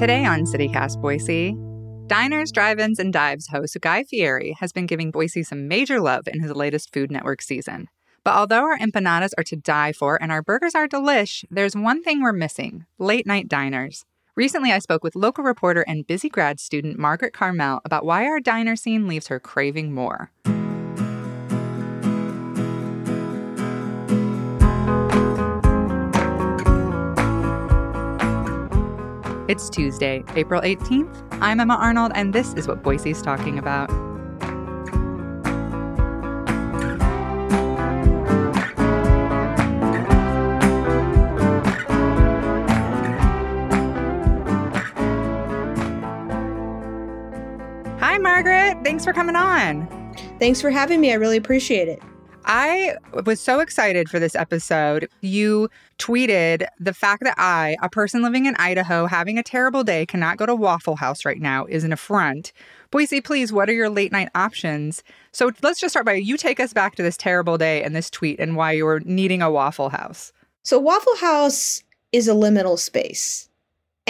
Today on CityCast Boise, Diners, Drive-Ins, and Dives host Guy Fieri has been giving Boise some major love in his latest Food Network season. But although our empanadas are to die for and our burgers are delish, there's one thing we're missing late night diners. Recently, I spoke with local reporter and busy grad student Margaret Carmel about why our diner scene leaves her craving more. It's Tuesday, April 18th. I'm Emma Arnold, and this is what Boise's talking about. Hi, Margaret. Thanks for coming on. Thanks for having me. I really appreciate it. I was so excited for this episode. You tweeted the fact that I, a person living in Idaho, having a terrible day, cannot go to Waffle House right now is an affront. Boise, please, what are your late night options? So let's just start by you take us back to this terrible day and this tweet and why you were needing a Waffle House. So, Waffle House is a liminal space.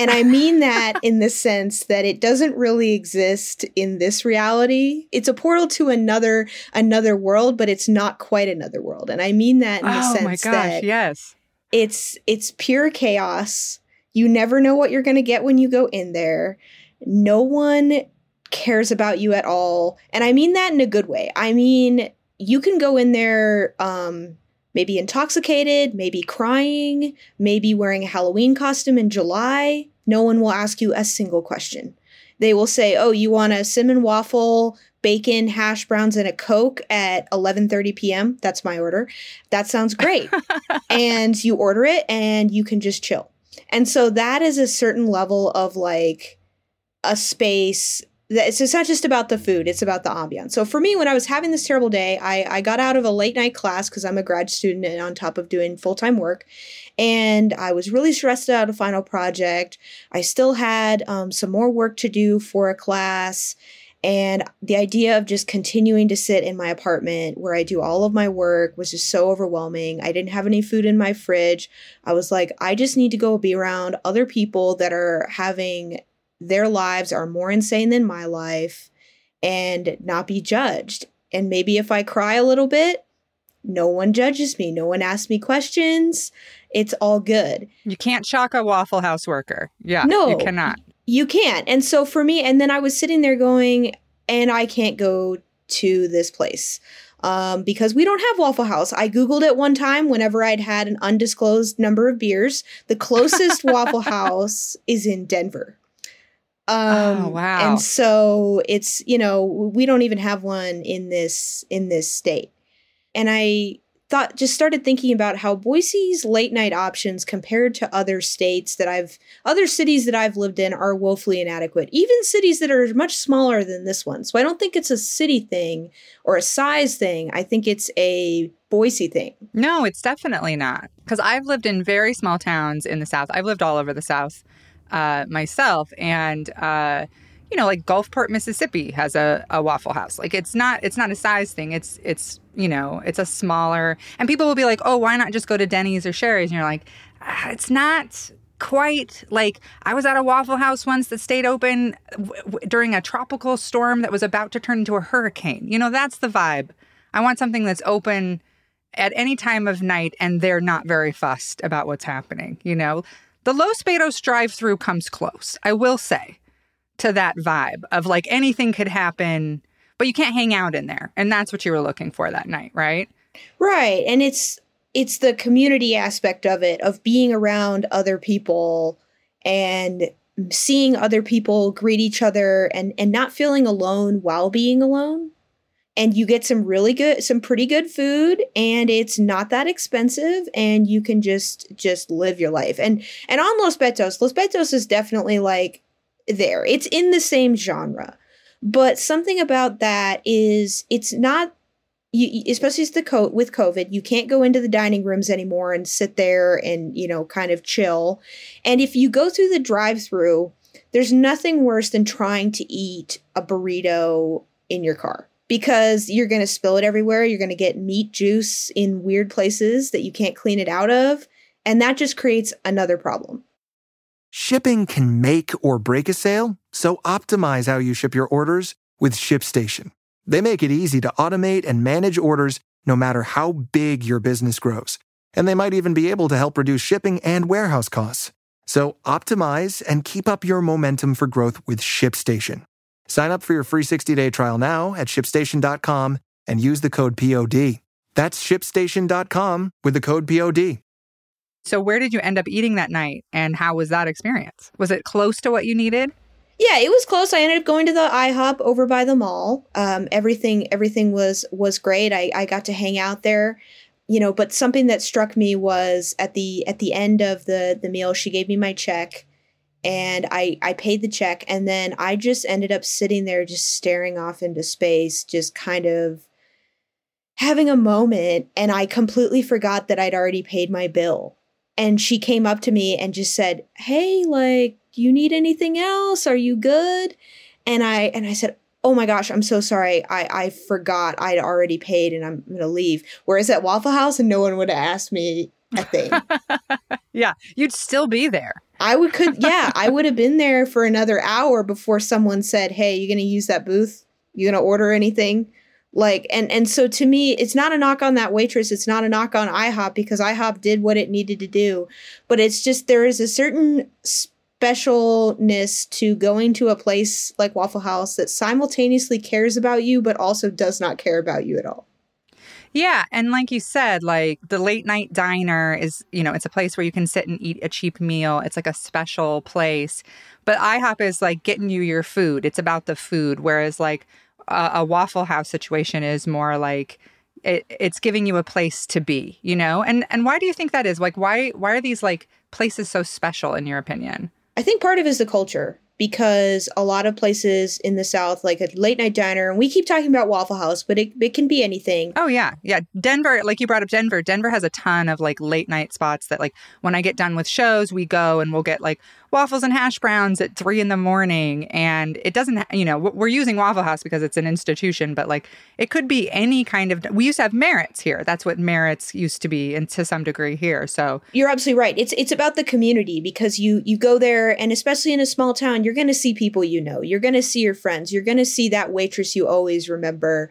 And I mean that in the sense that it doesn't really exist in this reality. It's a portal to another another world, but it's not quite another world. And I mean that in the oh sense my gosh, that yes. it's it's pure chaos. You never know what you're going to get when you go in there. No one cares about you at all. And I mean that in a good way. I mean, you can go in there um maybe intoxicated, maybe crying, maybe wearing a Halloween costume in July. No one will ask you a single question. They will say, "Oh, you want a cinnamon waffle, bacon, hash browns, and a Coke at 11:30 p.m." That's my order. That sounds great. and you order it, and you can just chill. And so that is a certain level of like a space it's, it's not just about the food it's about the ambiance so for me when i was having this terrible day i, I got out of a late night class because i'm a grad student and on top of doing full-time work and i was really stressed out a final project i still had um, some more work to do for a class and the idea of just continuing to sit in my apartment where I do all of my work was just so overwhelming. I didn't have any food in my fridge. I was like, I just need to go be around other people that are having their lives are more insane than my life and not be judged. And maybe if I cry a little bit, no one judges me, no one asks me questions. It's all good. You can't shock a Waffle House worker. Yeah. No. You cannot. You can't. And so for me, and then I was sitting there going, and I can't go to this place um, because we don't have Waffle House. I Googled it one time whenever I'd had an undisclosed number of beers. The closest Waffle House is in Denver. Um, Oh, wow. And so it's you know we don't even have one in this in this state. And I thought just started thinking about how Boise's late night options compared to other states that I've other cities that I've lived in are woefully inadequate. Even cities that are much smaller than this one. So I don't think it's a city thing or a size thing. I think it's a Boise thing. No, it's definitely not. Because I've lived in very small towns in the South. I've lived all over the South uh, myself, and uh, you know, like Gulfport, Mississippi has a, a Waffle House. Like it's not it's not a size thing. It's it's you know it's a smaller. And people will be like, oh, why not just go to Denny's or Shari's? And you're like, ah, it's not quite like I was at a Waffle House once that stayed open w- w- during a tropical storm that was about to turn into a hurricane. You know, that's the vibe. I want something that's open at any time of night and they're not very fussed about what's happening. You know, the Los Betos drive through comes close, I will say, to that vibe of like anything could happen, but you can't hang out in there. And that's what you were looking for that night, right? Right. And it's it's the community aspect of it of being around other people and seeing other people greet each other and and not feeling alone while being alone. And you get some really good some pretty good food and it's not that expensive and you can just just live your life. And and on los betos los betos is definitely like there. It's in the same genre. But something about that is it's not you, especially the co- with covid you can't go into the dining rooms anymore and sit there and you know kind of chill. And if you go through the drive through there's nothing worse than trying to eat a burrito in your car because you're going to spill it everywhere. You're going to get meat juice in weird places that you can't clean it out of. And that just creates another problem. Shipping can make or break a sale, so optimize how you ship your orders with ShipStation. They make it easy to automate and manage orders no matter how big your business grows. And they might even be able to help reduce shipping and warehouse costs. So optimize and keep up your momentum for growth with ShipStation. Sign up for your free 60-day trial now at shipstation.com and use the code POD. That's shipstation.com with the code POD. So where did you end up eating that night and how was that experience? Was it close to what you needed? Yeah, it was close. I ended up going to the IHOP over by the mall. Um, everything everything was was great. I, I got to hang out there, you know. But something that struck me was at the at the end of the the meal, she gave me my check, and I I paid the check and then I just ended up sitting there just staring off into space just kind of having a moment and I completely forgot that I'd already paid my bill. And she came up to me and just said hey like do you need anything else? Are you good? And I and I said oh my gosh I'm so sorry. I I forgot I'd already paid and I'm going to leave. Whereas at Waffle House and no one would have asked me a thing yeah you'd still be there I would could yeah, I would have been there for another hour before someone said, "Hey, you going to use that booth? You going to order anything?" Like and and so to me, it's not a knock on that waitress, it's not a knock on IHOP because IHOP did what it needed to do, but it's just there is a certain specialness to going to a place like Waffle House that simultaneously cares about you but also does not care about you at all. Yeah. And like you said, like the late night diner is, you know, it's a place where you can sit and eat a cheap meal. It's like a special place. But IHOP is like getting you your food, it's about the food. Whereas like a, a Waffle House situation is more like, it, it's giving you a place to be, you know? And and why do you think that is? Like why why are these like places so special in your opinion? I think part of it is the culture because a lot of places in the South, like a late night diner, and we keep talking about Waffle House, but it, it can be anything. Oh, yeah. Yeah. Denver, like you brought up Denver, Denver has a ton of like late night spots that, like, when I get done with shows, we go and we'll get like waffles and hash browns at three in the morning. And it doesn't, you know, we're using Waffle House because it's an institution, but like it could be any kind of, we used to have Merritt's here. That's what Merritt's used to be, and to some degree here. So you're absolutely right. It's, it's about the community because you, you go there and especially in a small town, you're going to see people you know, you're going to see your friends, you're going to see that waitress you always remember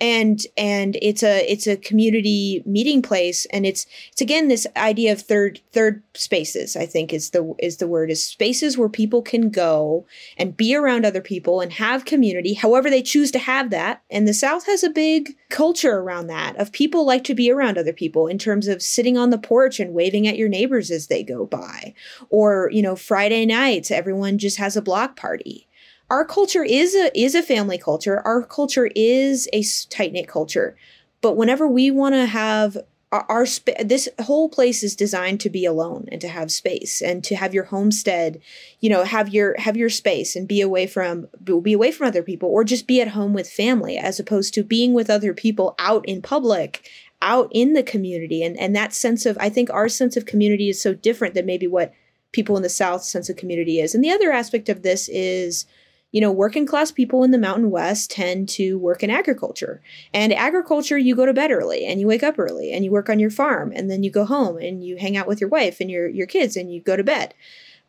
and and it's a it's a community meeting place and it's it's again this idea of third third spaces i think is the is the word is spaces where people can go and be around other people and have community however they choose to have that. And the south has a big culture around that of people like to be around other people in terms of sitting on the porch and waving at your neighbors as they go by. Or you know friday nights everyone just has a block party our culture is a is a family culture. Our culture is a tight knit culture. But whenever we want to have our, our sp- this whole place is designed to be alone and to have space and to have your homestead, you know, have your have your space and be away from be away from other people or just be at home with family as opposed to being with other people out in public out in the community and and that sense of I think our sense of community is so different than maybe what people in the south sense of community is. And the other aspect of this is you know, working class people in the Mountain West tend to work in agriculture. And agriculture, you go to bed early and you wake up early and you work on your farm and then you go home and you hang out with your wife and your, your kids and you go to bed.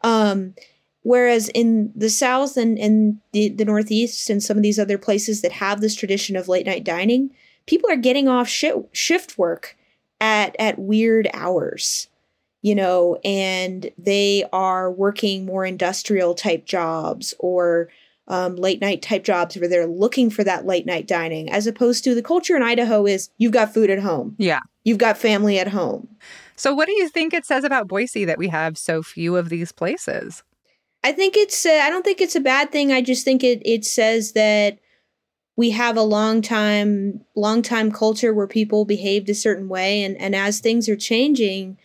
Um, whereas in the South and, and the, the Northeast and some of these other places that have this tradition of late night dining, people are getting off sh- shift work at, at weird hours you know, and they are working more industrial type jobs or um, late night type jobs where they're looking for that late night dining, as opposed to the culture in Idaho is you've got food at home. Yeah. You've got family at home. So, what do you think it says about Boise that we have so few of these places? I think it's, uh, I don't think it's a bad thing. I just think it, it says that we have a long time long time culture where people behaved a certain way and and as things are changing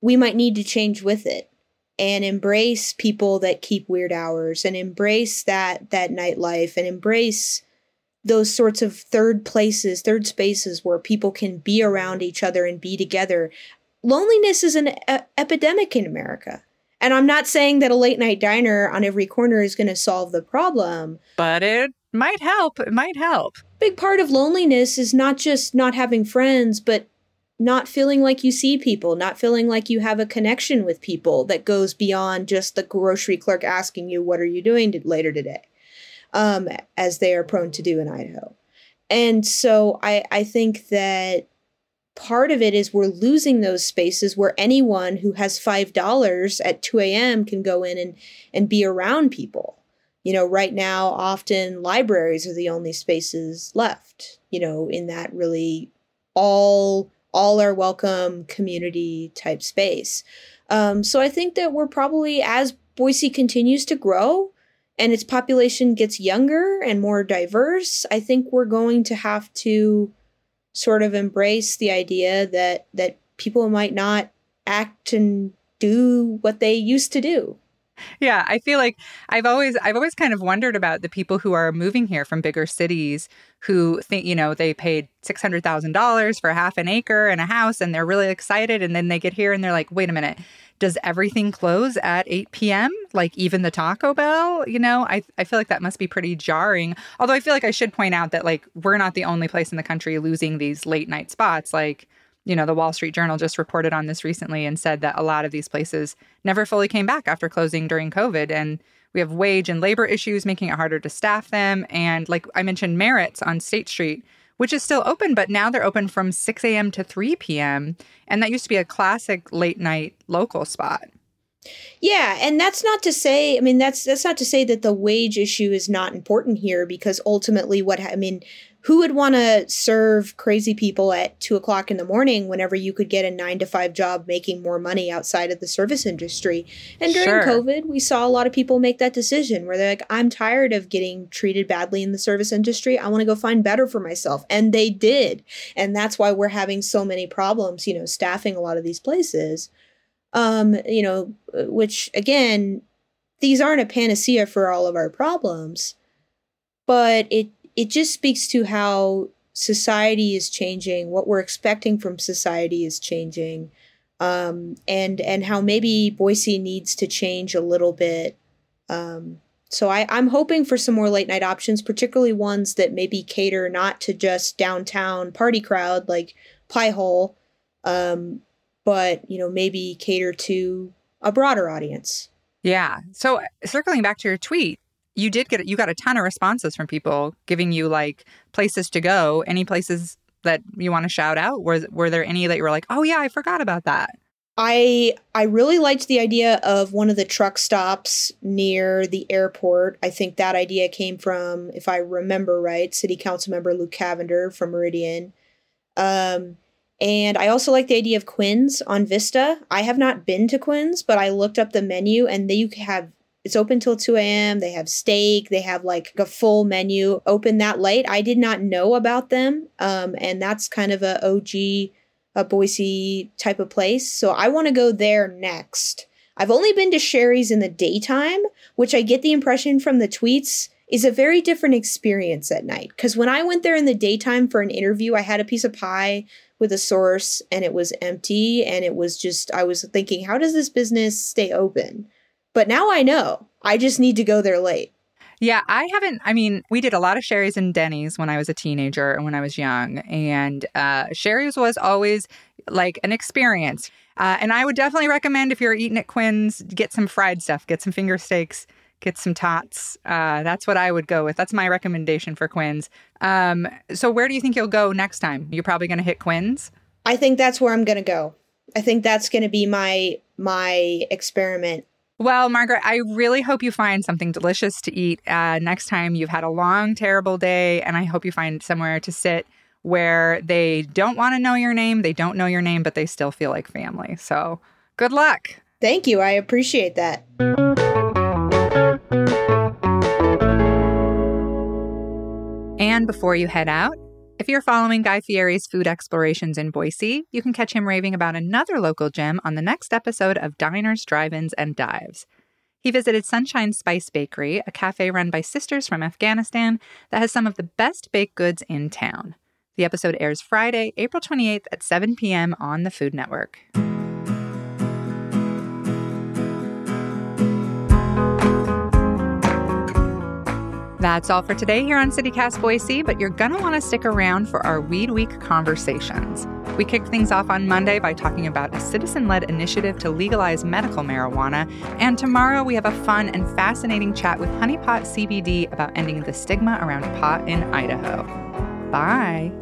we might need to change with it and embrace people that keep weird hours and embrace that that nightlife and embrace those sorts of third places third spaces where people can be around each other and be together loneliness is an e- epidemic in america and i'm not saying that a late night diner on every corner is going to solve the problem but it might help. It might help. Big part of loneliness is not just not having friends, but not feeling like you see people, not feeling like you have a connection with people that goes beyond just the grocery clerk asking you, What are you doing to- later today? Um, as they are prone to do in Idaho. And so I, I think that part of it is we're losing those spaces where anyone who has $5 at 2 a.m. can go in and, and be around people you know right now often libraries are the only spaces left you know in that really all all are welcome community type space. Um, so i think that we're probably as boise continues to grow and its population gets younger and more diverse i think we're going to have to sort of embrace the idea that that people might not act and do what they used to do yeah, I feel like I've always I've always kind of wondered about the people who are moving here from bigger cities who think, you know, they paid $600,000 for half an acre and a house and they're really excited and then they get here and they're like, "Wait a minute. Does everything close at 8 p.m.? Like even the Taco Bell? You know, I, I feel like that must be pretty jarring. Although I feel like I should point out that like we're not the only place in the country losing these late night spots. Like you know, the Wall Street Journal just reported on this recently and said that a lot of these places never fully came back after closing during COVID. And we have wage and labor issues making it harder to staff them. And like I mentioned, Merritt's on State Street, which is still open, but now they're open from 6 a.m. to 3 p.m. And that used to be a classic late night local spot. Yeah, and that's not to say. I mean, that's that's not to say that the wage issue is not important here, because ultimately, what I mean, who would want to serve crazy people at two o'clock in the morning whenever you could get a nine to five job making more money outside of the service industry? And during sure. COVID, we saw a lot of people make that decision where they're like, I'm tired of getting treated badly in the service industry. I want to go find better for myself. And they did. And that's why we're having so many problems, you know, staffing a lot of these places. Um, you know, which again, these aren't a panacea for all of our problems, but it it just speaks to how society is changing, what we're expecting from society is changing, um, and and how maybe Boise needs to change a little bit. Um, so I, I'm hoping for some more late night options, particularly ones that maybe cater not to just downtown party crowd like Pie Hole, um, but you know maybe cater to a broader audience. Yeah. So circling back to your tweet, you did get you got a ton of responses from people giving you like places to go. Any places that you want to shout out? Were were there any that you were like, oh yeah, I forgot about that? I I really liked the idea of one of the truck stops near the airport. I think that idea came from, if I remember right, City Council member Luke Cavener from Meridian. Um, and I also like the idea of Quinn's on Vista. I have not been to Quinn's, but I looked up the menu and they have it's open till 2 a.m. They have steak. They have like a full menu open that late. I did not know about them. Um, and that's kind of a OG, a Boise type of place. So I want to go there next. I've only been to Shari's in the daytime, which I get the impression from the tweets is a very different experience at night. Because when I went there in the daytime for an interview, I had a piece of pie with a source and it was empty. And it was just, I was thinking, how does this business stay open? But now I know. I just need to go there late. Yeah, I haven't. I mean, we did a lot of Shari's and Denny's when I was a teenager and when I was young. And uh, Shari's was always like an experience. Uh, and I would definitely recommend if you're eating at Quinn's, get some fried stuff, get some finger steaks, get some tots. Uh, that's what I would go with. That's my recommendation for Quinn's. Um, so, where do you think you'll go next time? You're probably going to hit Quinn's? I think that's where I'm going to go. I think that's going to be my my experiment well, Margaret, I really hope you find something delicious to eat uh, next time you've had a long, terrible day. And I hope you find somewhere to sit where they don't want to know your name, they don't know your name, but they still feel like family. So good luck. Thank you. I appreciate that. And before you head out, if you're following Guy Fieri's food explorations in Boise, you can catch him raving about another local gem on the next episode of Diners, Drive-Ins, and Dives. He visited Sunshine Spice Bakery, a cafe run by sisters from Afghanistan that has some of the best baked goods in town. The episode airs Friday, April 28th at 7 p.m. on the Food Network. That's all for today here on CityCast Boise, but you're going to want to stick around for our Weed Week conversations. We kicked things off on Monday by talking about a citizen led initiative to legalize medical marijuana. And tomorrow we have a fun and fascinating chat with Honeypot CBD about ending the stigma around pot in Idaho. Bye.